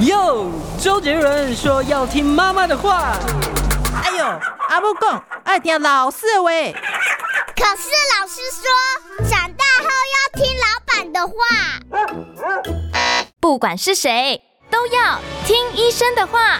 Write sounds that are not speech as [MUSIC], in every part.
哟，周杰伦说要听妈妈的话。哎呦，阿母讲爱听老师的话。可是老师说，长大后要听老板的话。不管是谁，都要听医生的话。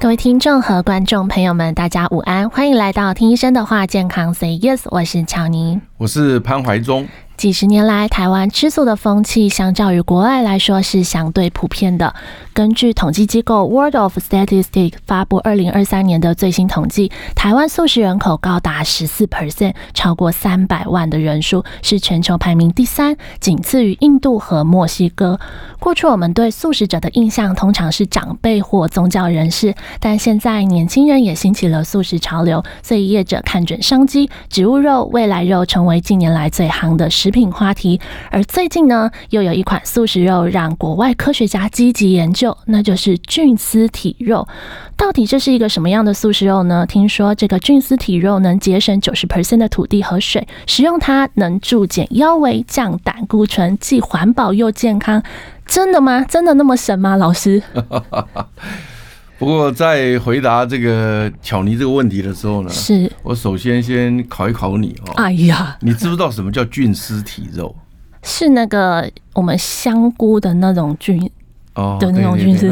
各位听众和观众朋友们，大家午安，欢迎来到听医生的话，健康 Say Yes，我是乔妮，我是潘怀宗。几十年来，台湾吃素的风气相较于国外来说是相对普遍的。根据统计机构 World of Statistics 发布二零二三年的最新统计，台湾素食人口高达十四 percent，超过三百万的人数，是全球排名第三，仅次于印度和墨西哥。过去我们对素食者的印象通常是长辈或宗教人士，但现在年轻人也兴起了素食潮流，所以业者看准商机，植物肉、未来肉成为近年来最夯的食品话题。而最近呢，又有一款素食肉让国外科学家积极研究。那就是菌丝体肉，到底这是一个什么样的素食肉呢？听说这个菌丝体肉能节省九十 percent 的土地和水，食用它能助减腰围、降胆固醇，既环保又健康，真的吗？真的那么神吗？老师？[LAUGHS] 不过在回答这个巧妮这个问题的时候呢，是我首先先考一考你哦。哎呀，你知不知道什么叫菌丝体肉？是那个我们香菇的那种菌。哦，对对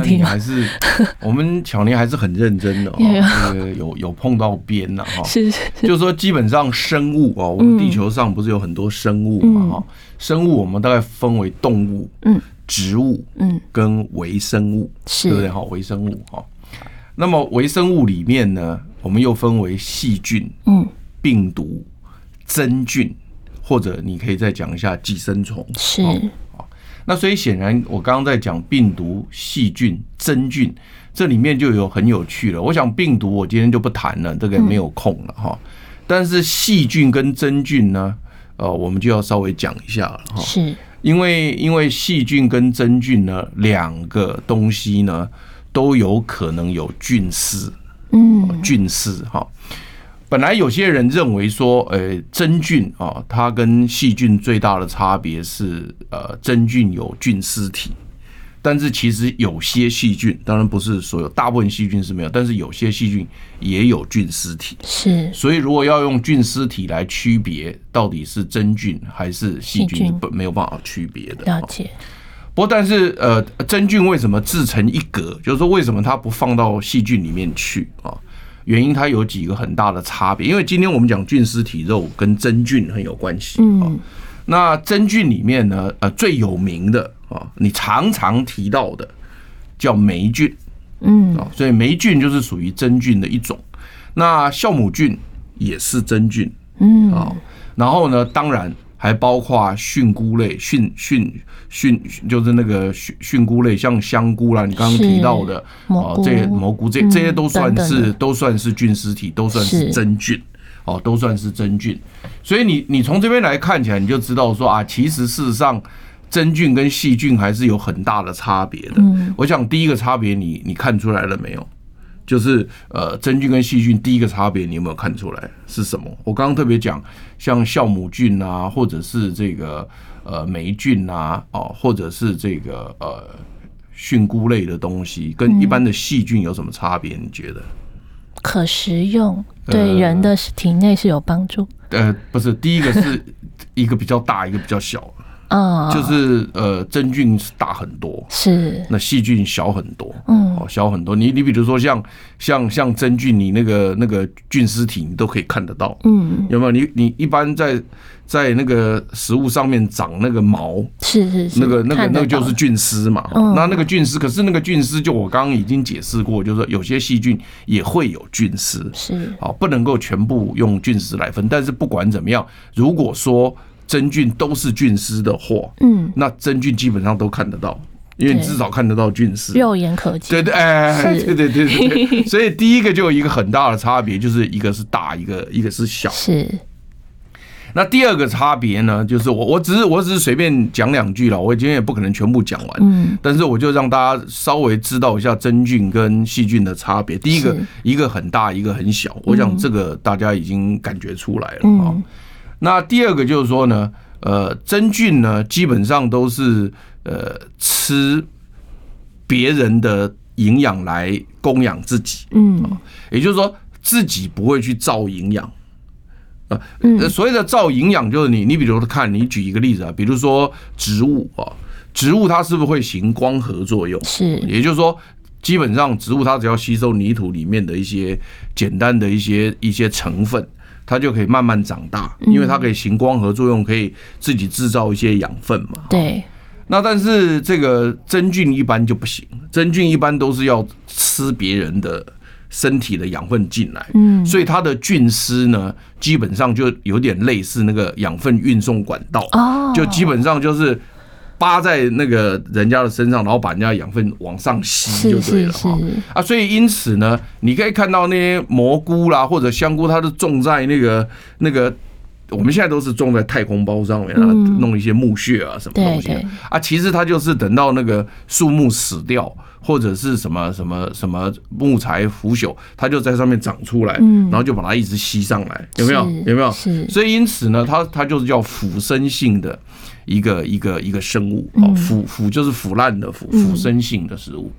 对，还是 [LAUGHS] 我们巧妮还是很认真的哦，[LAUGHS] 那个有有碰到边了哈。是是，就是说基本上生物哦，我们地球上不是有很多生物嘛哈？生物我们大概分为动物、嗯、植物、嗯跟微生物，对不对哈？微生物哈。那么微生物里面呢，我们又分为细菌、嗯、病毒、真菌，或者你可以再讲一下寄生虫。是。那所以显然，我刚刚在讲病毒、细菌、真菌，这里面就有很有趣了。我想病毒我今天就不谈了，这个没有空了哈。但是细菌跟真菌呢，呃，我们就要稍微讲一下了哈。是，因为因为细菌跟真菌呢，两个东西呢都有可能有菌丝，嗯，菌丝哈。本来有些人认为说，呃，真菌啊，它跟细菌最大的差别是，呃，真菌有菌丝体，但是其实有些细菌，当然不是所有，大部分细菌是没有，但是有些细菌也有菌丝体。是，所以如果要用菌丝体来区别到底是真菌还是细菌，不没有办法区别的。了解。不过，但是呃，真菌为什么自成一格？就是说，为什么它不放到细菌里面去啊？原因它有几个很大的差别，因为今天我们讲菌丝体肉跟真菌很有关系。嗯，那真菌里面呢，呃，最有名的啊，你常常提到的叫霉菌。嗯，啊，所以霉菌就是属于真菌的一种。那酵母菌也是真菌。嗯，啊，然后呢，当然。还包括菌菇类，菌菌菌就是那个菌菌菇类，像香菇啦，你刚刚提到的哦，这些蘑菇，这这些都算是都算是菌丝体，都算是真菌哦，都算是真菌。所以你你从这边来看起来，你就知道说啊，其实事实上真菌跟细菌还是有很大的差别的。我想第一个差别，你你看出来了没有？就是呃，真菌跟细菌第一个差别，你有没有看出来是什么？我刚刚特别讲，像酵母菌啊，或者是这个呃霉菌啊，哦，或者是这个呃菌菇类的东西，跟一般的细菌有什么差别？你觉得？可食用，对人的体内是有帮助。呃，不是，第一个是一个比较大，一个比较小。啊，就是呃，真菌是大很多，是。那细菌小很多，嗯，哦，小很多。你你比如说像像像真菌，你那个那个菌丝体你都可以看得到，嗯，有没有？你你一般在在那个食物上面长那个毛，是是是，那个那个那个就是菌丝嘛。那那个菌丝，可是那个菌丝，就我刚刚已经解释过，就是说有些细菌也会有菌丝，是，好，不能够全部用菌丝来分。但是不管怎么样，如果说真菌都是菌丝的话，嗯，那真菌基本上都看得到，因为你至少看得到菌丝，肉眼可见。对对，哎，对对对对。所以第一个就有一个很大的差别，就是一个是大，一个一个是小。是。那第二个差别呢，就是我我只是我只是随便讲两句了，我今天也不可能全部讲完，嗯，但是我就让大家稍微知道一下真菌跟细菌的差别。第一个一个很大，一个很小，我想这个大家已经感觉出来了啊。那第二个就是说呢，呃，真菌呢，基本上都是呃吃别人的营养来供养自己，嗯，也就是说自己不会去造营养，呃，所谓的造营养就是你，你比如说看，你举一个例子啊，比如说植物啊，植物它是不是会行光合作用？是，也就是说，基本上植物它只要吸收泥土里面的一些简单的一些一些成分。它就可以慢慢长大，因为它可以行光合作用，可以自己制造一些养分嘛。对。那但是这个真菌一般就不行，真菌一般都是要吃别人的身体的养分进来。嗯。所以它的菌丝呢，基本上就有点类似那个养分运送管道。哦。就基本上就是。扒在那个人家的身上，然后把人家养分往上吸就对了哈。啊，所以因此呢，你可以看到那些蘑菇啦或者香菇，它是种在那个那个，我们现在都是种在太空包上面啊，弄一些木屑啊什么东西啊，其实它就是等到那个树木死掉或者是什么什么什么木材腐朽，它就在上面长出来，然后就把它一直吸上来，有没有？有没有？所以因此呢，它它就是叫腐生性的。一个一个一个生物啊，腐腐就是腐烂的腐，腐生性的食物。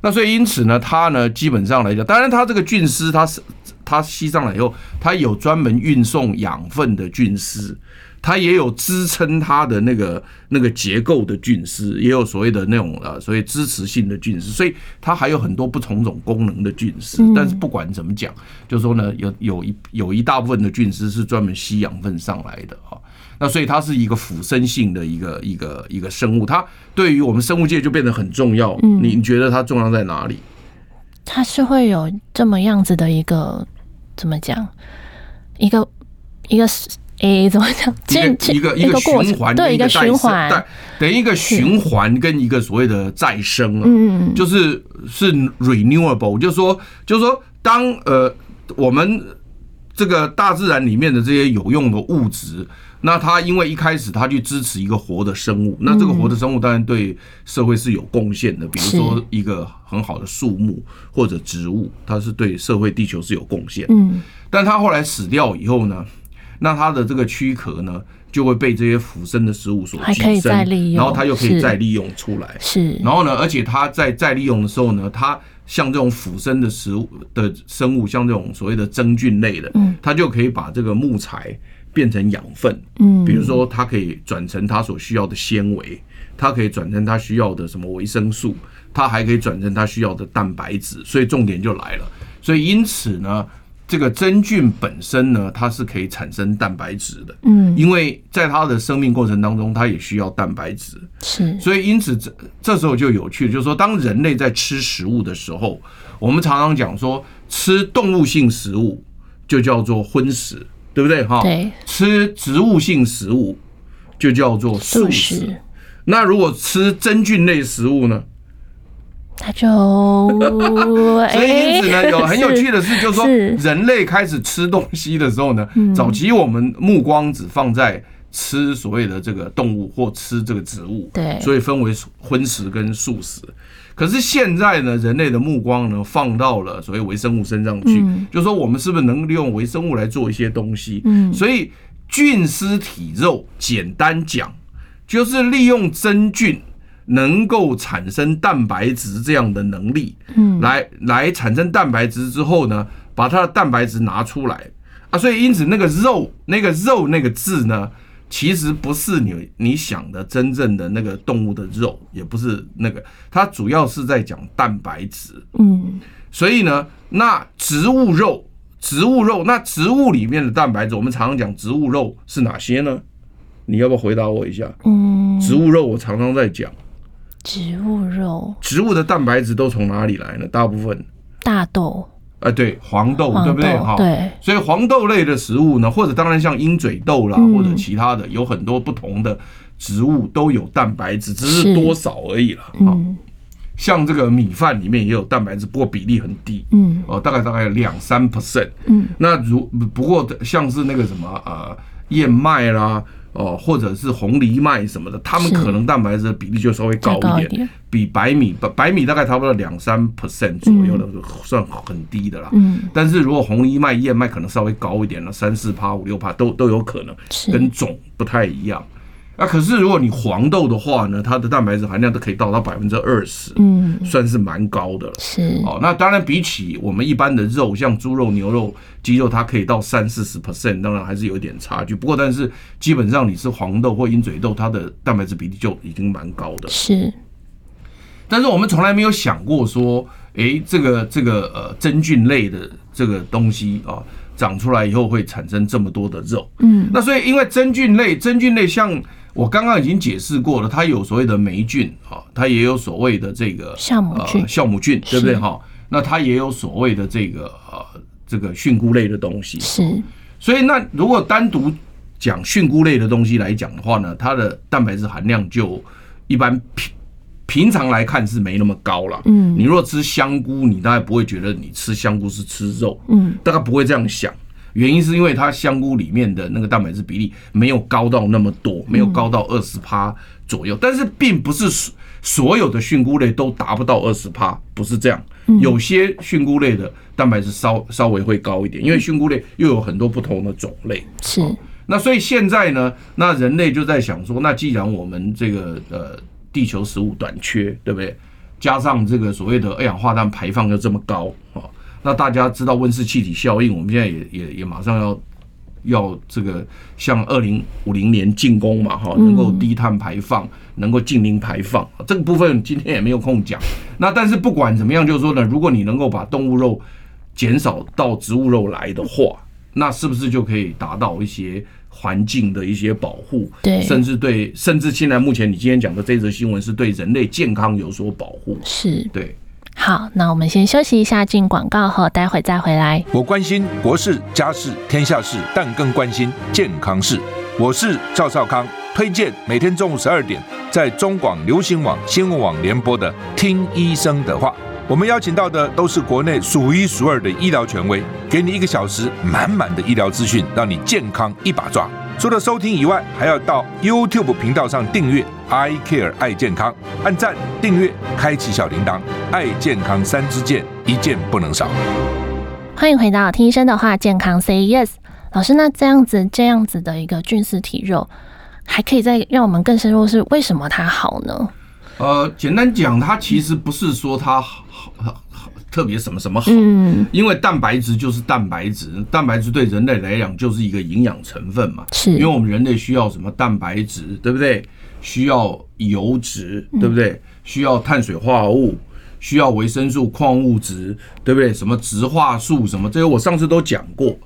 那所以因此呢，它呢基本上来讲，当然它这个菌丝，它是它吸上来以后，它有专门运送养分的菌丝，它也有支撑它的那个那个结构的菌丝，也有所谓的那种呃所谓支持性的菌丝，所以它还有很多不同种功能的菌丝。但是不管怎么讲，就是说呢，有有一有一大部分的菌丝是专门吸养分上来的哈。那所以它是一个腐生性的一个一个一个生物，它对于我们生物界就变得很重要。嗯，你觉得它重要在哪里？它是会有这么样子的一个怎么讲？一个一个诶，怎么讲？一个一个循环，对，一个循环，等于一个循环跟一个所谓的再生啊，嗯，就是是 renewable，就是说就是说当呃我们这个大自然里面的这些有用的物质。那它因为一开始它去支持一个活的生物，那这个活的生物当然对社会是有贡献的，比如说一个很好的树木或者植物，它是对社会地球是有贡献。嗯，但它后来死掉以后呢，那它的这个躯壳呢就会被这些腐生的食物所寄生，然后它又可以再利用出来。是，然后呢，而且它在再利用的时候呢，它像这种腐生的食物的生物，像这种所谓的真菌类的，它就可以把这个木材。变成养分，嗯，比如说它可以转成它所需要的纤维，它可以转成它需要的什么维生素，它还可以转成它需要的蛋白质，所以重点就来了。所以因此呢，这个真菌本身呢，它是可以产生蛋白质的，嗯，因为在它的生命过程当中，它也需要蛋白质，是。所以因此这这时候就有趣，就是说当人类在吃食物的时候，我们常常讲说吃动物性食物就叫做荤食。对不对？哈，对，吃植物性食物就叫做素食。那如果吃真菌类食物呢？它就 [LAUGHS]…… 所以因此呢，有很有趣的事，就是说人类开始吃东西的时候呢，早期我们目光只放在吃所谓的这个动物或吃这个植物，对，所以分为荤食跟素食。可是现在呢，人类的目光呢放到了所谓微生物身上去，就是说我们是不是能利用微生物来做一些东西？嗯，所以菌丝体肉简单讲，就是利用真菌能够产生蛋白质这样的能力，嗯，来来产生蛋白质之后呢，把它的蛋白质拿出来啊，所以因此那个肉那个肉那个字呢。其实不是你你想的真正的那个动物的肉，也不是那个，它主要是在讲蛋白质。嗯，所以呢，那植物肉，植物肉，那植物里面的蛋白质，我们常常讲植物肉是哪些呢？你要不要回答我一下？嗯，植物肉我常常在讲。植物肉，植物的蛋白质都从哪里来呢？大部分大豆。呃，对，黄豆，对不对？哈，对。所以黄豆类的食物呢，或者当然像鹰嘴豆啦，或者其他的，有很多不同的植物都有蛋白质，只是多少而已了。嗯。像这个米饭里面也有蛋白质，不过比例很低。嗯。哦，大概大概两三 percent。嗯。那如不过像是那个什么呃燕麦啦，哦，或者是红藜麦什么的，他们可能蛋白质的比例就稍微高一点，比白米白白米大概差不多两三 percent 左右的，算很低的啦。嗯，但是如果红藜麦、燕麦可能稍微高一点了，三四趴、五六趴都都有可能，跟种不太一样。那、啊、可是，如果你黄豆的话呢，它的蛋白质含量都可以到达百分之二十，嗯，算是蛮高的了。是哦，那当然比起我们一般的肉，像猪肉、牛肉、鸡肉，它可以到三四十 percent，当然还是有一点差距。不过，但是基本上你吃黄豆或鹰嘴豆，它的蛋白质比例就已经蛮高的。是，但是我们从来没有想过说，哎、欸，这个这个呃真菌类的这个东西啊，长出来以后会产生这么多的肉。嗯，那所以因为真菌类，真菌类像。我刚刚已经解释过了，它有所谓的霉菌啊，它也有所谓的这个酵母菌，酵母菌对不对哈？那它也有所谓的这个呃这个菌菇类的东西是。所以那如果单独讲菌菇类的东西来讲的话呢，它的蛋白质含量就一般平平常来看是没那么高了。嗯，你若吃香菇，你大概不会觉得你吃香菇是吃肉，嗯，大概不会这样想。原因是因为它香菇里面的那个蛋白质比例没有高到那么多，没有高到二十趴左右。但是并不是所有的菌菇类都达不到二十趴，不是这样。有些菌菇类的蛋白质稍稍微会高一点，因为菌菇类又有很多不同的种类。是。那所以现在呢，那人类就在想说，那既然我们这个呃地球食物短缺，对不对？加上这个所谓的二氧化碳排放又这么高啊。那大家知道温室气体效应，我们现在也也也马上要要这个向二零五零年进攻嘛，哈，能够低碳排放，能够净零排放，这个部分今天也没有空讲。那但是不管怎么样，就是说呢，如果你能够把动物肉减少到植物肉来的话，那是不是就可以达到一些环境的一些保护？对，甚至对，甚至现在目前你今天讲的这则新闻是对人类健康有所保护，是对。好，那我们先休息一下，进广告后，待会再回来。我关心国事、家事、天下事，但更关心健康事。我是赵少康，推荐每天中午十二点在中广流行网、新闻网联播的《听医生的话》。我们邀请到的都是国内数一数二的医疗权威，给你一个小时满满的医疗资讯，让你健康一把抓。除了收听以外，还要到 YouTube 频道上订阅 I Care 爱健康，按赞、订阅、开启小铃铛，爱健康三支箭，一件不能少。欢迎回到听医生的话，健康 Say Yes。老师，那这样子这样子的一个菌丝体肉，还可以再让我们更深入，是为什么它好呢？呃，简单讲，它其实不是说它好。特别什么什么好？嗯，因为蛋白质就是蛋白质，蛋白质对人类来讲就是一个营养成分嘛。是，因为我们人类需要什么蛋白质，对不对？需要油脂，对不对？需要碳水化合物，需要维生素、矿物质，对不对？什么植化素什么这些，我上次都讲过。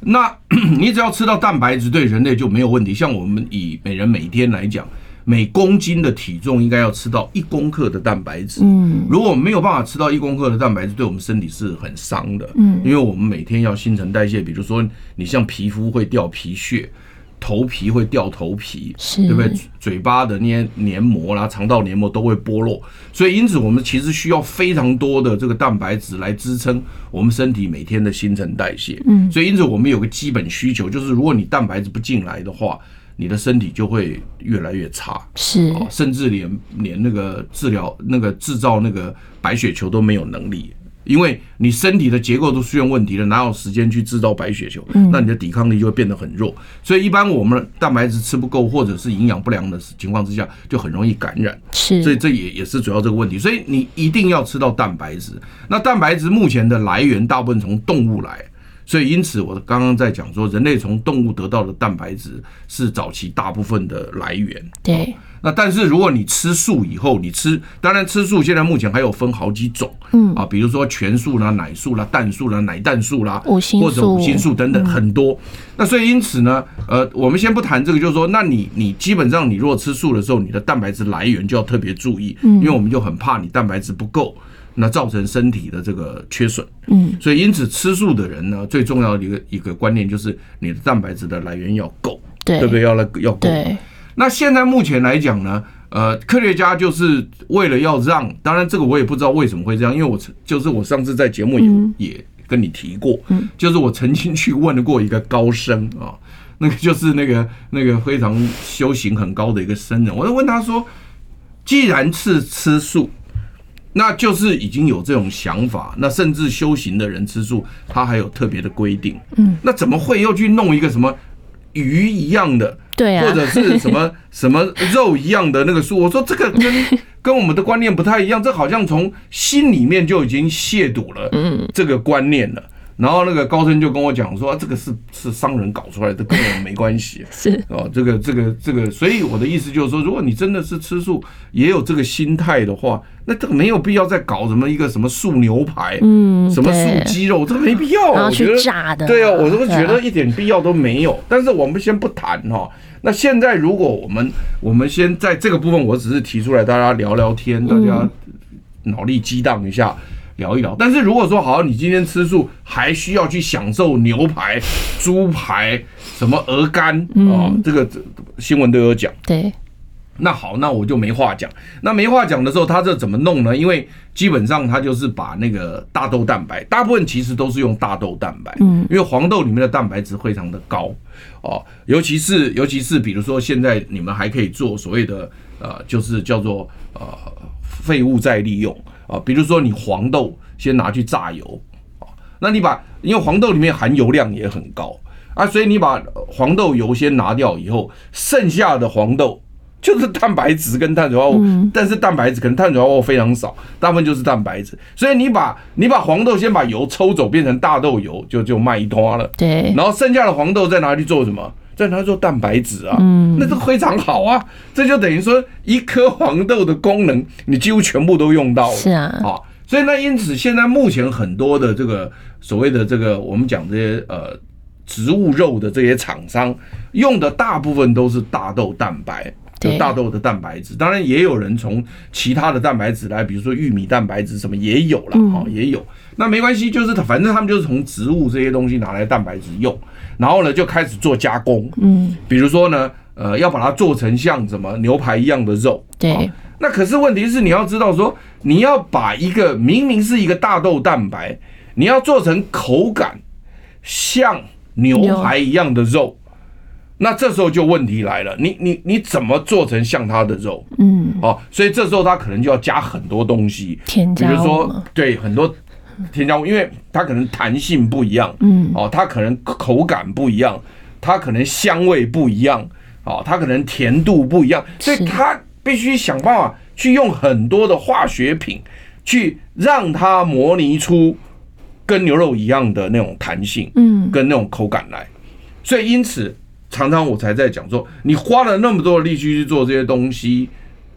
那 [CLEARS THROAT] 你只要吃到蛋白质，对人类就没有问题。像我们以每人每天来讲。每公斤的体重应该要吃到一公克的蛋白质。嗯，如果没有办法吃到一公克的蛋白质，对我们身体是很伤的。嗯，因为我们每天要新陈代谢，比如说你像皮肤会掉皮屑，头皮会掉头皮，对不对？嘴巴的那些黏膜啦、肠道黏膜都会剥落。所以因此我们其实需要非常多的这个蛋白质来支撑我们身体每天的新陈代谢。嗯，所以因此我们有个基本需求，就是如果你蛋白质不进来的话。你的身体就会越来越差，是，甚至连连那个治疗、那个制造那个白血球都没有能力，因为你身体的结构都出现问题了，哪有时间去制造白血球？那你的抵抗力就会变得很弱。所以一般我们蛋白质吃不够，或者是营养不良的情况之下，就很容易感染。是，所以这也也是主要这个问题。所以你一定要吃到蛋白质。那蛋白质目前的来源大部分从动物来。所以，因此我刚刚在讲说，人类从动物得到的蛋白质是早期大部分的来源。对。那但是如果你吃素以后，你吃，当然吃素现在目前还有分好几种，嗯啊，比如说全素啦、奶素啦、蛋素啦、奶蛋素啦，五星素或者五星素等等很多。那所以因此呢，呃，我们先不谈这个，就是说，那你你基本上你如果吃素的时候，你的蛋白质来源就要特别注意，因为我们就很怕你蛋白质不够。那造成身体的这个缺损，嗯，所以因此吃素的人呢，最重要的一个一个观念就是你的蛋白质的来源要够，对，对不对？要来要够。那现在目前来讲呢，呃，科学家就是为了要让，当然这个我也不知道为什么会这样，因为我就是我上次在节目也也跟你提过，嗯，就是我曾经去问过一个高僧啊。那个就是那个那个非常修行很高的一个僧人，我就问他说，既然是吃素，那就是已经有这种想法，那甚至修行的人吃素，他还有特别的规定，嗯，那怎么会又去弄一个什么鱼一样的？对啊，或者是什么 [LAUGHS] 什么肉一样的那个素，我说这个跟 [LAUGHS] 跟我们的观念不太一样，这好像从心里面就已经亵渎了这个观念了。然后那个高僧就跟我讲说，啊、这个是是商人搞出来的，跟我们没关系。[LAUGHS] 是哦，这个这个这个，所以我的意思就是说，如果你真的是吃素，也有这个心态的话，那这个没有必要再搞什么一个什么素牛排，嗯，什么素鸡肉，这个没必要。然后去炸的，对啊，我都觉得一点必要都没有。但是我们先不谈哈。那现在如果我们我们先在这个部分，我只是提出来大家聊聊天，大家脑力激荡一下。聊一聊，但是如果说好，你今天吃素，还需要去享受牛排、猪排、什么鹅肝啊、嗯哦，这个新闻都有讲。对，那好，那我就没话讲。那没话讲的时候，他这怎么弄呢？因为基本上他就是把那个大豆蛋白，大部分其实都是用大豆蛋白，嗯，因为黄豆里面的蛋白质非常的高哦，尤其是尤其是比如说现在你们还可以做所谓的呃，就是叫做呃废物再利用。啊，比如说你黄豆先拿去榨油啊，那你把因为黄豆里面含油量也很高啊，所以你把黄豆油先拿掉以后，剩下的黄豆就是蛋白质跟碳水化合物，但是蛋白质可能碳水化合物非常少，大部分就是蛋白质，所以你把你把黄豆先把油抽走，变成大豆油，就就卖一通了。对，然后剩下的黄豆再拿去做什么？再拿去做蛋白质啊，那这非常好啊，这就等于说一颗黄豆的功能，你几乎全部都用到了。是啊，啊，所以呢，因此现在目前很多的这个所谓的这个我们讲这些呃植物肉的这些厂商用的大部分都是大豆蛋白，就大豆的蛋白质。当然也有人从其他的蛋白质来，比如说玉米蛋白质什么也有了啊，也有。那没关系，就是他反正他们就是从植物这些东西拿来蛋白质用。然后呢，就开始做加工，嗯，比如说呢，呃，要把它做成像什么牛排一样的肉，对。那可是问题是，你要知道说，你要把一个明明是一个大豆蛋白，你要做成口感像牛排一样的肉，那这时候就问题来了，你你你怎么做成像它的肉？嗯，哦，所以这时候它可能就要加很多东西，添加，比如说对很多。添加物，因为它可能弹性不一样，嗯，哦，它可能口感不一样，它可能香味不一样，哦，它可能甜度不一样，所以它必须想办法去用很多的化学品去让它模拟出跟牛肉一样的那种弹性，嗯，跟那种口感来。所以因此，常常我才在讲说，你花了那么多的力气去做这些东西，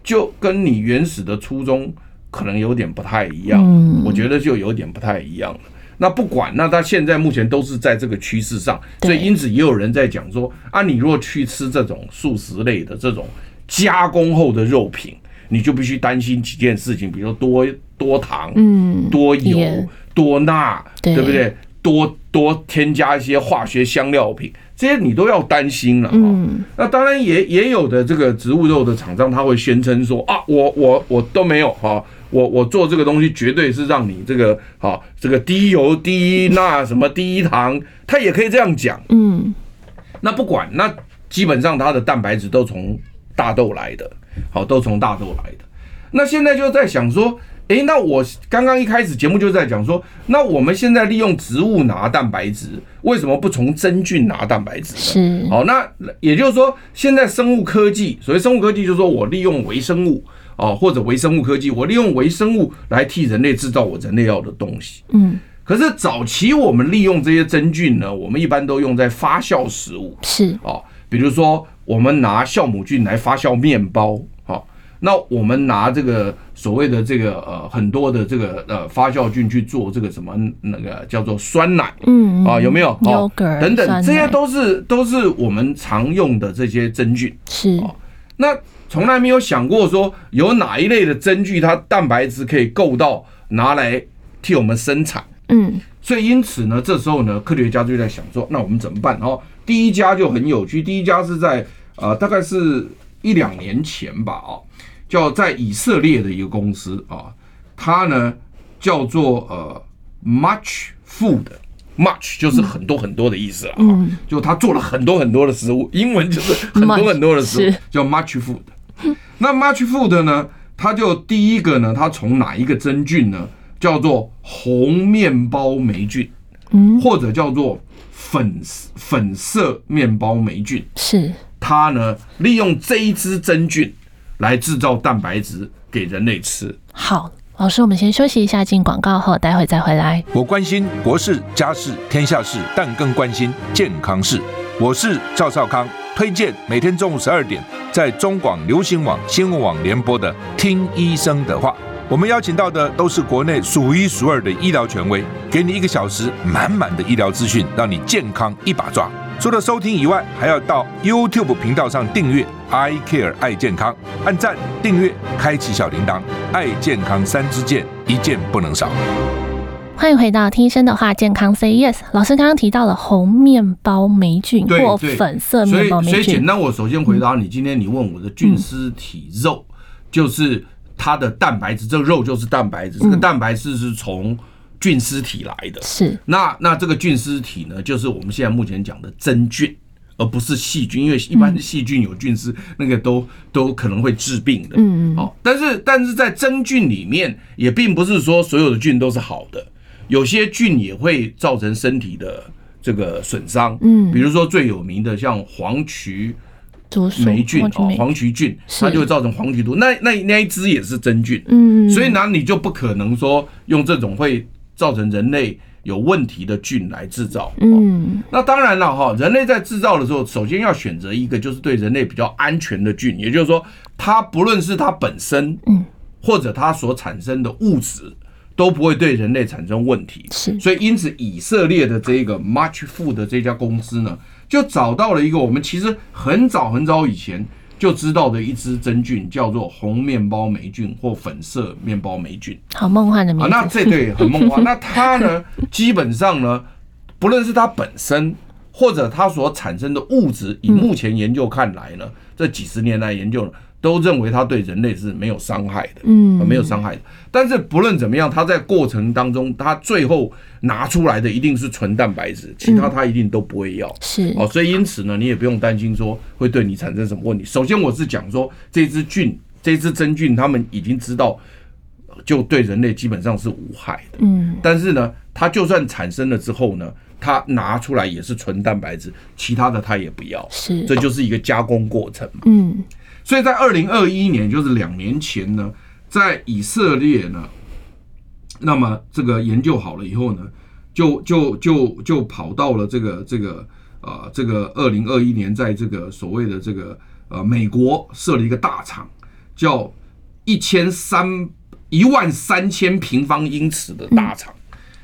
就跟你原始的初衷。可能有点不太一样，我觉得就有点不太一样了。那不管，那他现在目前都是在这个趋势上，所以因此也有人在讲说啊，你若去吃这种素食类的这种加工后的肉品，你就必须担心几件事情，比如说多多糖，嗯，多油，多钠，对不对？多多添加一些化学香料品，这些你都要担心了。嗯，那当然也也有的这个植物肉的厂商他会宣称说啊，我我我都没有哈。我我做这个东西绝对是让你这个好，这个低油低钠什么 [LAUGHS] 低糖，他也可以这样讲。嗯，那不管，那基本上它的蛋白质都从大豆来的，好，都从大豆来的。那现在就在想说，诶，那我刚刚一开始节目就在讲说，那我们现在利用植物拿蛋白质，为什么不从真菌拿蛋白质呢？是，好，那也就是说，现在生物科技，所谓生物科技，就是说我利用微生物。哦，或者微生物科技，我利用微生物来替人类制造我人类要的东西。嗯，可是早期我们利用这些真菌呢，我们一般都用在发酵食物。是哦，比如说我们拿酵母菌来发酵面包。好，那我们拿这个所谓的这个呃很多的这个呃发酵菌去做这个什么那个叫做酸奶。嗯啊，有没有？哦，等等，这些都是都是我们常用的这些真菌。是哦，那。从来没有想过说有哪一类的真菌，它蛋白质可以够到拿来替我们生产。嗯，所以因此呢，这时候呢，科学家就在想说，那我们怎么办？哦，第一家就很有趣，第一家是在呃，大概是一两年前吧，啊，叫在以色列的一个公司啊，它呢叫做呃 Much Food much 就是很多很多的意思啊，嗯，就他做了很多很多的食物，英文就是很多很多的食物，叫 much food。那 much food 呢，它就第一个呢，它从哪一个真菌呢？叫做红面包霉菌，嗯，或者叫做粉粉色面包霉菌，是。它呢利用这一支真菌来制造蛋白质给人类吃。好。老师，我们先休息一下，进广告后，待会再回来。我关心国事、家事、天下事，但更关心健康事。我是赵少康，推荐每天中午十二点在中广流行网、新闻网联播的《听医生的话》。我们邀请到的都是国内数一数二的医疗权威，给你一个小时满满的医疗资讯，让你健康一把抓。除了收听以外，还要到 YouTube 频道上订阅 “I Care 爱健康”，按赞、订阅、开启小铃铛，爱健康三支箭，一件不能少。欢迎回到听医生的话，健康 Say Yes。老师刚刚提到了红面包霉菌或粉色面包霉菌，所以所以简单，我首先回答你。今天你问我的菌丝体肉，就是它的蛋白质，这个肉就是蛋白质，这个蛋白质是从。菌丝体来的，是那那这个菌丝体呢，就是我们现在目前讲的真菌，而不是细菌，因为一般的细菌有菌丝，那个都都可能会致病的。嗯嗯。哦，但是但是在真菌里面，也并不是说所有的菌都是好的，有些菌也会造成身体的这个损伤。嗯，比如说最有名的像黄曲。霉菌啊，黄曲菌，它就会造成黄曲毒。那那那一支也是真菌，嗯，所以呢，你就不可能说用这种会造成人类有问题的菌来制造。嗯，那当然了哈，人类在制造的时候，首先要选择一个就是对人类比较安全的菌，也就是说，它不论是它本身，嗯，或者它所产生的物质，都不会对人类产生问题。是，所以因此以色列的这个 Much Food 的这家公司呢。就找到了一个我们其实很早很早以前就知道的一支真菌，叫做红面包霉菌或粉色面包霉菌。好梦幻的名字。那这对很梦幻。[LAUGHS] 那它呢，基本上呢，不论是它本身或者它所产生的物质，以目前研究看来呢，这几十年来研究呢。都认为它对人类是没有伤害的，嗯，没有伤害的。但是不论怎么样，它在过程当中，它最后拿出来的一定是纯蛋白质，其他它一定都不会要。是哦，所以因此呢，你也不用担心说会对你产生什么问题。首先，我是讲说这只菌，这只真菌，他们已经知道，就对人类基本上是无害的。嗯，但是呢，它就算产生了之后呢，它拿出来也是纯蛋白质，其他的它也不要。是，这就是一个加工过程嘛。嗯。所以在二零二一年，就是两年前呢，在以色列呢，那么这个研究好了以后呢，就就就就跑到了这个这个呃这个二零二一年，在这个所谓的这个呃美国设了一个大厂，叫一千三一万三千平方英尺的大厂，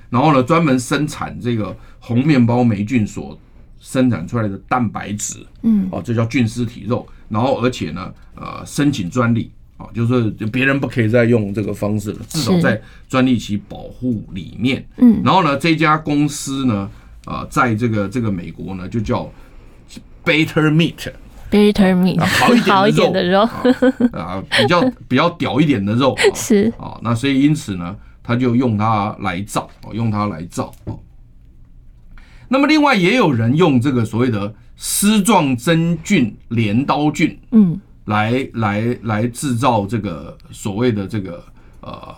然后呢专门生产这个红面包霉菌所生产出来的蛋白质，嗯，哦，这叫菌丝体肉。然后，而且呢，呃，申请专利啊，就是别人不可以再用这个方式了，至少在专利期保护里面。嗯，然后呢，这家公司呢，啊，在这个这个美国呢，就叫 Better Meat，Better Meat，好一点的肉，啊，比较比较屌一点的肉，是啊，那所以因此呢，他就用它来造，用它来造。那么另外也有人用这个所谓的。丝状真菌镰刀菌，嗯，来来来制造这个所谓的这个呃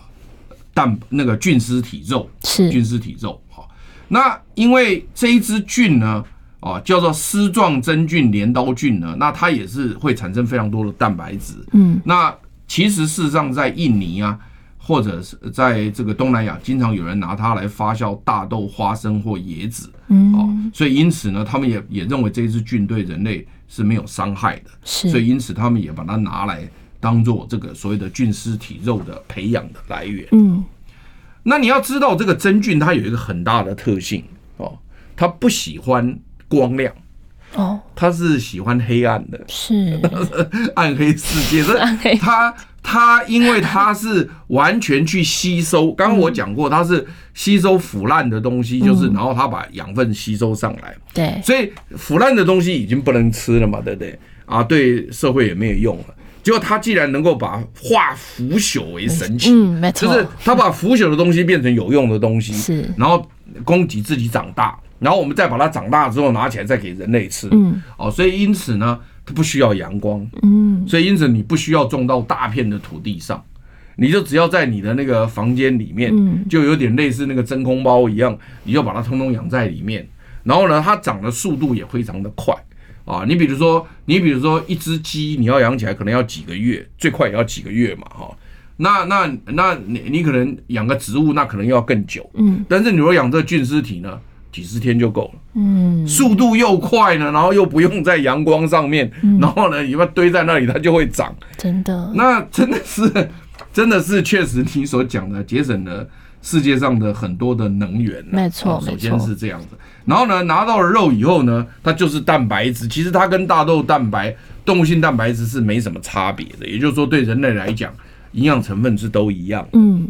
蛋那个菌丝体肉，是菌丝体肉。好，那因为这一支菌呢，啊叫做丝状真菌镰刀菌呢，那它也是会产生非常多的蛋白质，嗯，那其实事实上在印尼啊。或者是在这个东南亚，经常有人拿它来发酵大豆、花生或椰子，嗯，哦，所以因此呢，他们也也认为这一支菌对人类是没有伤害的，是，所以因此他们也把它拿来当做这个所谓的菌丝体肉的培养的来源，嗯，那你要知道这个真菌它有一个很大的特性哦，它不喜欢光亮。哦，他是喜欢黑暗的，是。[LAUGHS] 暗黑世界。他 [LAUGHS] 他因为它是完全去吸收，[LAUGHS] 刚刚我讲过，它是吸收腐烂的东西，就是然后它把养分吸收上来。对，所以腐烂的东西已经不能吃了嘛，对不对？啊，对社会也没有用了。结果它既然能够把化腐朽为神奇，嗯，没错，就是它把腐朽的东西变成有用的东西，是，然后。供给自己长大，然后我们再把它长大之后拿起来再给人类吃。嗯，哦，所以因此呢，它不需要阳光。嗯，所以因此你不需要种到大片的土地上，你就只要在你的那个房间里面，就有点类似那个真空包一样，你就把它通通养在里面。然后呢，它长的速度也非常的快啊。你比如说，你比如说一只鸡，你要养起来可能要几个月，最快也要几个月嘛，哈。那那那你你可能养个植物，那可能要更久。嗯，但是你如果养这个菌丝体呢，几十天就够了。嗯，速度又快呢，然后又不用在阳光上面，然后呢，你把它堆在那里，它就会长。真的，那真的是，真的是确实你所讲的节省了世界上的很多的能源。没错，首先是这样子。然后呢，拿到了肉以后呢，它就是蛋白质。其实它跟大豆蛋白、动物性蛋白质是没什么差别的。也就是说，对人类来讲。营养成分是都一样。嗯，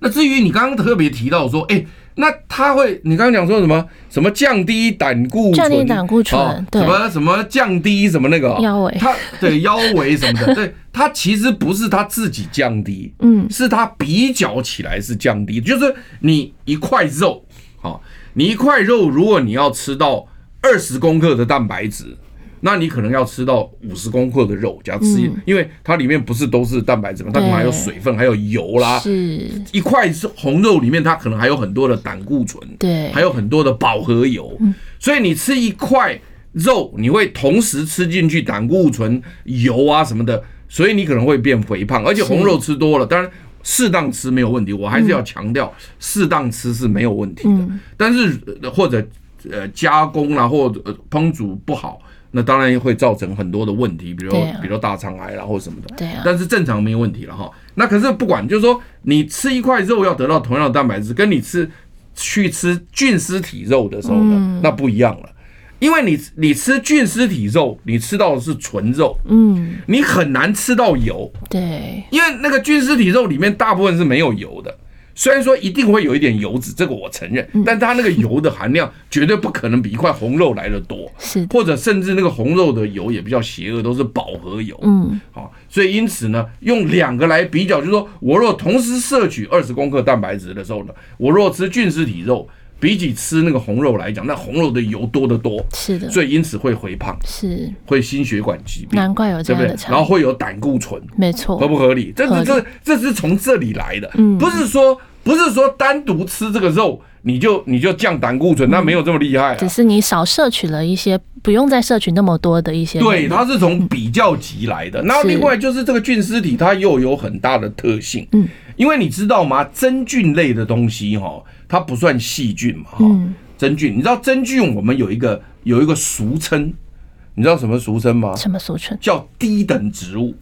那至于你刚刚特别提到说，哎，那它会，你刚刚讲说什么？什么降低胆固醇？降低胆固醇？对。什么什么降低什么那个腰围？它对腰围什么的？[LAUGHS] 对，它其实不是它自己降低，嗯，是它比较起来是降低。就是你一块肉，好，你一块肉，如果你要吃到二十公克的蛋白质。那你可能要吃到五十公克的肉，这样吃，因为它里面不是都是蛋白质嘛，它可能还有水分，还有油啦。是，一块是红肉里面它可能还有很多的胆固醇，对，还有很多的饱和油。所以你吃一块肉，你会同时吃进去胆固醇、油啊什么的，所以你可能会变肥胖。而且红肉吃多了，当然适当吃没有问题，我还是要强调，适当吃是没有问题的。但是或者呃加工啊，或者烹煮不好。那当然会造成很多的问题，比如比如大肠癌啦或什么的。对啊。但是正常没有问题了哈。那可是不管，就是说你吃一块肉要得到同样的蛋白质，跟你吃去吃菌丝体肉的时候呢，那不一样了。因为你你吃菌丝体肉，你吃到的是纯肉，嗯，你很难吃到油。对。因为那个菌丝体肉里面大部分是没有油的。虽然说一定会有一点油脂，这个我承认，但它那个油的含量绝对不可能比一块红肉来的多，是，或者甚至那个红肉的油也比较邪恶，都是饱和油，嗯，好，所以因此呢，用两个来比较，就是说我若同时摄取二十公克蛋白质的时候呢，我若吃菌丝体肉，比起吃那个红肉来讲，那红肉的油多得多，是的，所以因此会肥胖，是，会心血管疾病，难怪有这样的差，然后会有胆固醇，没错，合不合理？这这这这是从这里来的，嗯，不是说。不是说单独吃这个肉你就你就降胆固醇，那没有这么厉害，只是你少摄取了一些，不用再摄取那么多的一些。对，它是从比较级来的。那另外就是这个菌丝体，它又有很大的特性。嗯，因为你知道吗？真菌类的东西哈，它不算细菌嘛。哈，真菌，你知道真菌我们有一个有一个俗称，你知道什么俗称吗？什么俗称？叫低等植物。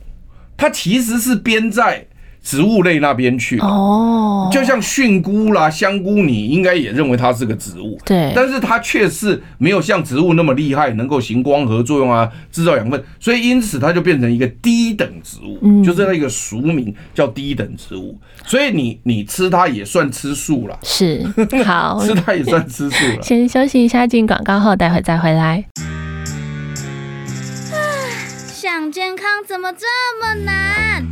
它其实是编在。植物类那边去。哦，就像菌菇啦、香菇，你应该也认为它是个植物，对，但是它却是没有像植物那么厉害，能够行光合作用啊，制造养分，所以因此它就变成一个低等植物，嗯，就是那个俗名叫低等植物，所以你你吃它也算吃素了，是，好，[LAUGHS] 吃它也算吃素了。先休息一下，进广告后，待会再回来。[SIGHS] 想健康怎么这么难？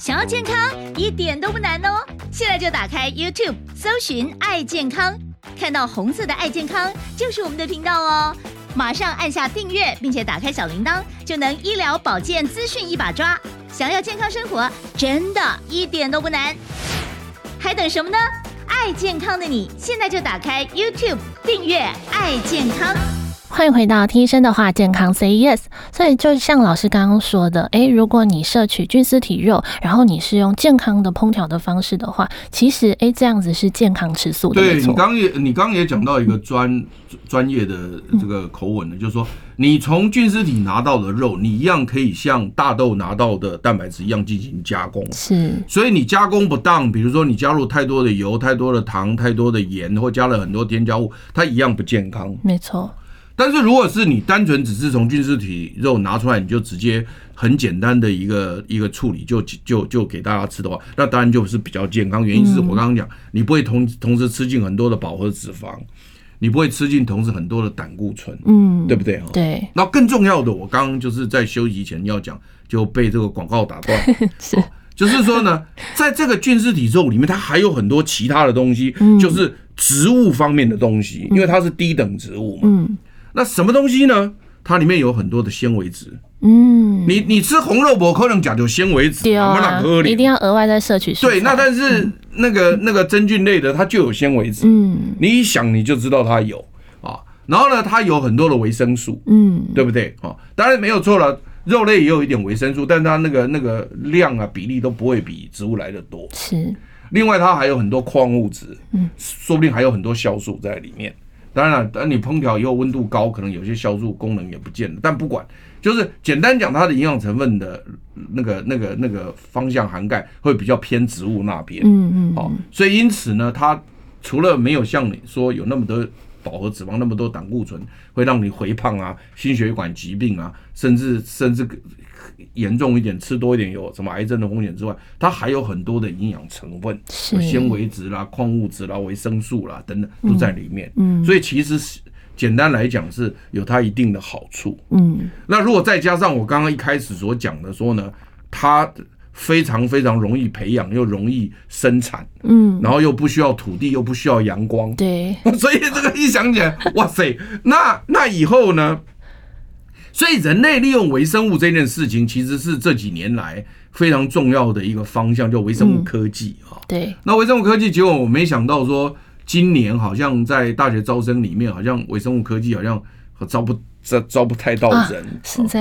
想要健康一点都不难哦！现在就打开 YouTube，搜寻“爱健康”，看到红色的“爱健康”就是我们的频道哦。马上按下订阅，并且打开小铃铛，就能医疗保健资讯一把抓。想要健康生活，真的一点都不难，还等什么呢？爱健康的你，现在就打开 YouTube 订阅“爱健康”。欢迎回到听医生的话，健康 Say Yes。所以就像老师刚刚说的，诶，如果你摄取菌丝体肉，然后你是用健康的烹调的方式的话，其实诶，这样子是健康吃素的。对，你刚也你刚也讲到一个专专业的这个口吻呢，就是说你从菌丝体拿到的肉，你一样可以像大豆拿到的蛋白质一样进行加工。是，所以你加工不当，比如说你加入太多的油、太多的糖、太多的盐，或加了很多添加物，它一样不健康。没错。但是如果是你单纯只是从菌丝体肉拿出来，你就直接很简单的一个一个处理就就就给大家吃的话，那当然就是比较健康。原因是我刚刚讲，你不会同同时吃进很多的饱和脂肪，你不会吃进同时很多的胆固醇，嗯，对不对？对。那更重要的，我刚刚就是在休息前要讲，就被这个广告打断。是。[LAUGHS] 就是说呢，在这个菌丝体肉里面，它还有很多其他的东西，就是植物方面的东西，因为它是低等植物嘛。嗯。那什么东西呢？它里面有很多的纤维质。嗯。你你吃红肉不可能讲究纤维质，啊，一定要额外再摄取。对，那但是那个那个真菌类的，它就有纤维质。嗯。你一想你就知道它有啊。然后呢，它有很多的维生素。嗯。对不对？啊，当然没有错了。肉类也有一点维生素，但它那个那个量啊比例都不会比植物来的多。是。另外，它还有很多矿物质，嗯，说不定还有很多酵素在里面。当然了，等你烹调以后温度高，可能有些消素功能也不见了。但不管，就是简单讲，它的营养成分的那个那个那个方向涵盖会比较偏植物那边。嗯嗯。好，所以因此呢，它除了没有像你说有那么多饱和脂肪，那么多胆固醇会让你肥胖啊、心血管疾病啊，甚至甚至。严重一点，吃多一点有什么癌症的风险之外，它还有很多的营养成分，纤维质啦、矿物质啦、维生素啦等等都在里面。嗯，所以其实是简单来讲是有它一定的好处。嗯，那如果再加上我刚刚一开始所讲的说呢，它非常非常容易培养，又容易生产，嗯，然后又不需要土地，又不需要阳光，对，[LAUGHS] 所以这个一想起来，哇塞，那那以后呢？所以，人类利用微生物这件事情，其实是这几年来非常重要的一个方向，叫微生物科技啊。对。那微生物科技，结果我没想到说，今年好像在大学招生里面，好像微生物科技好像招不招招不太到人，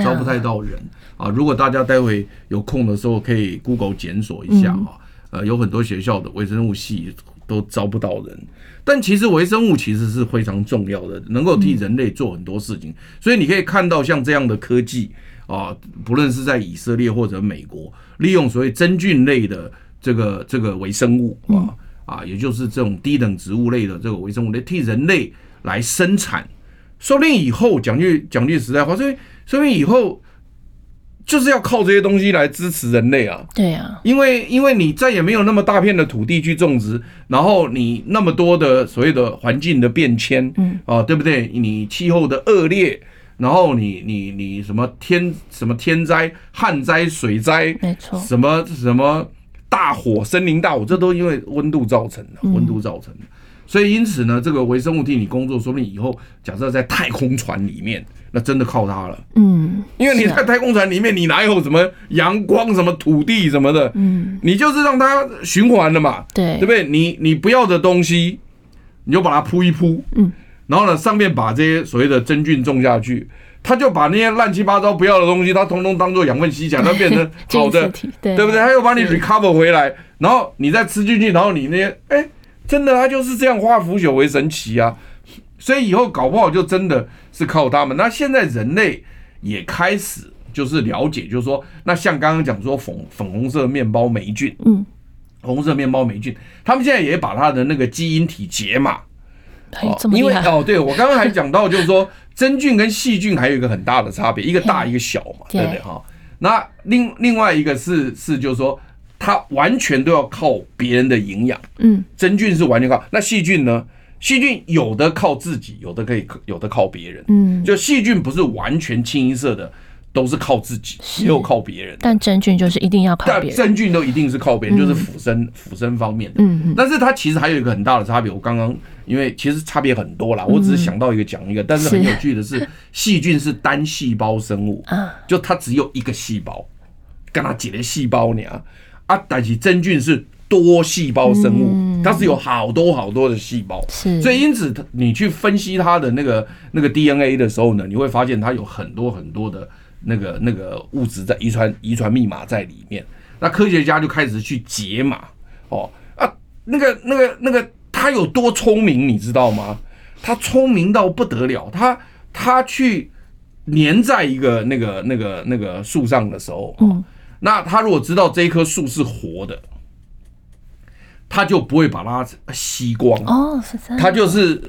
招不太到人啊。如果大家待会有空的时候，可以 Google 检索一下啊。呃，有很多学校的微生物系都招不到人。但其实微生物其实是非常重要的，能够替人类做很多事情。所以你可以看到像这样的科技啊，不论是在以色列或者美国，利用所谓真菌类的这个这个微生物啊啊，也就是这种低等植物类的这个微生物来替人类来生产。说不定以后讲句讲句实在话，所以说不定以后。就是要靠这些东西来支持人类啊！对啊，因为因为你再也没有那么大片的土地去种植，然后你那么多的所谓的环境的变迁，嗯啊，对不对？你气候的恶劣，然后你你你什么天什么天灾、旱灾、水灾，没错，什么什么大火、森林大火，这都因为温度造成的，温度造成的。所以因此呢，这个微生物替你工作，说不定以后假设在太空船里面。那真的靠它了，嗯，因为你在太空船里面，你哪有什么阳光、什么土地什么的，嗯，你就是让它循环的嘛，对，对不对？你你不要的东西，你就把它铺一铺，嗯，然后呢，上面把这些所谓的真菌种下去，它就把那些乱七八糟不要的东西，它通通当做养分吸起来，它变成 [LAUGHS] 好的，对，对不对？它又把你 recover 回来，然后你再吃进去，然后你那些，哎，真的，他就是这样化腐朽为神奇啊！所以以后搞不好就真的是靠他们。那现在人类也开始就是了解，就是说，那像刚刚讲说粉粉红色面包霉菌，嗯，红色面包霉菌，他们现在也把它的那个基因体解码，因为哦，对我刚刚还讲到，就是说真菌跟细菌还有一个很大的差别，一个大一个小嘛，对不对。哈？那另另外一个是是就是说，它完全都要靠别人的营养，嗯，真菌是完全靠，那细菌呢？细菌有的靠自己，有的可以，有的靠别人。嗯，就细菌不是完全清一色的，都是靠自己，也有靠别人。但真菌就是一定要靠别人。但真菌都一定是靠别人，就是腐生腐生方面的。嗯嗯，但是它其实还有一个很大的差别。我刚刚因为其实差别很多啦，我只是想到一个讲一个。但是很有趣的是，[LAUGHS] 细菌是单细胞生物，就它只有一个细胞，跟它几个细胞呢？啊，但是真菌是。多细胞生物，它是有好多好多的细胞，是，所以因此你去分析它的那个那个 DNA 的时候呢，你会发现它有很多很多的那个那个物质在遗传遗传密码在里面。那科学家就开始去解码，哦啊，那个那个那个他有多聪明，你知道吗？他聪明到不得了，他他去粘在一个那个那个那个树上的时候，嗯，那他如果知道这一棵树是活的。他就不会把它吸光哦，是这样。他就是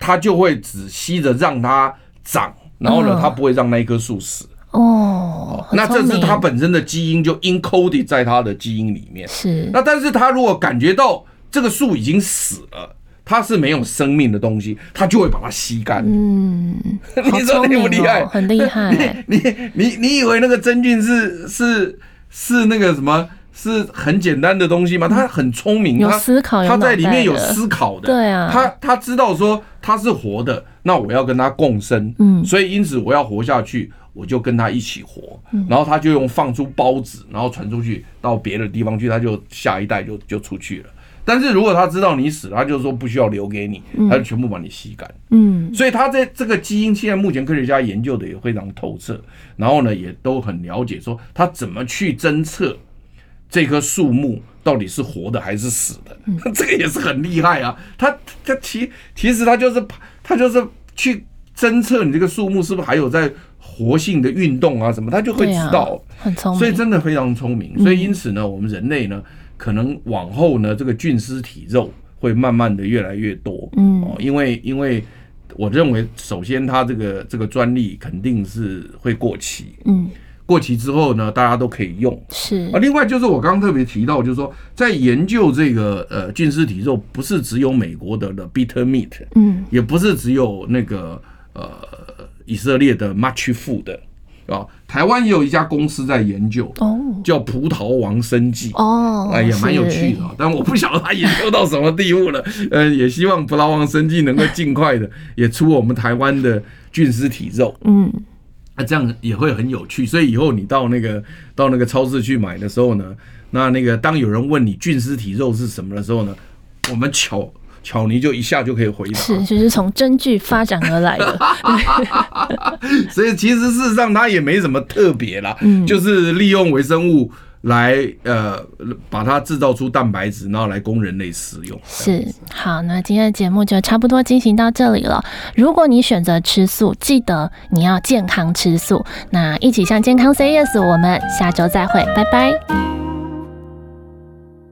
他就会只吸着让它长，然后呢，他不会让那一棵树死哦。那这是他本身的基因就 encoded 在他的基因里面是。那但是他如果感觉到这个树已经死了，它是没有生命的东西，他就会把它吸干。嗯，[LAUGHS] 你说厉不厉害？很厉害。[LAUGHS] 你你你你以为那个真菌是是是那个什么？是很简单的东西吗？他很聪明，有思考，他在里面有思考的。对啊，他他知道说他是活的，那我要跟他共生。嗯，所以因此我要活下去，我就跟他一起活。然后他就用放出孢子，然后传出去到别的地方去，他就下一代就就出去了。但是如果他知道你死了，他就说不需要留给你，他就全部把你吸干。嗯，所以他在这个基因，现在目前科学家研究的也非常透彻，然后呢，也都很了解说他怎么去侦测这棵树木到底是活的还是死的，[LAUGHS] 这个也是很厉害啊。他他其其实他就是他就是去侦测你这个树木是不是还有在活性的运动啊什么，他就会知道，很聪明，所以真的非常聪明。所以因此呢，我们人类呢。可能往后呢，这个菌丝体肉会慢慢的越来越多，嗯，哦，因为因为我认为，首先它这个这个专利肯定是会过期，嗯，过期之后呢，大家都可以用，是。啊。另外就是我刚刚特别提到，就是说在研究这个呃菌丝体肉，不是只有美国的的 Bitter Meat，嗯，也不是只有那个呃以色列的 Match Food。啊，台湾也有一家公司在研究，哦，叫葡萄王生计，哦，哎，也蛮有趣的，但我不晓得他研究到什么地步了，呃，也希望葡萄王生计能够尽快的也出我们台湾的菌丝体肉，嗯，那这样也会很有趣，所以以后你到那个到那个超市去买的时候呢，那那个当有人问你菌丝体肉是什么的时候呢，我们巧。巧妮就一下就可以回答，是就是从真菌发展而来的，[LAUGHS] 所以其实事实上它也没什么特别啦，嗯，就是利用微生物来呃把它制造出蛋白质，然后来供人类食用。是好，那今天的节目就差不多进行到这里了。如果你选择吃素，记得你要健康吃素。那一起向健康 say yes，我们下周再会，拜拜。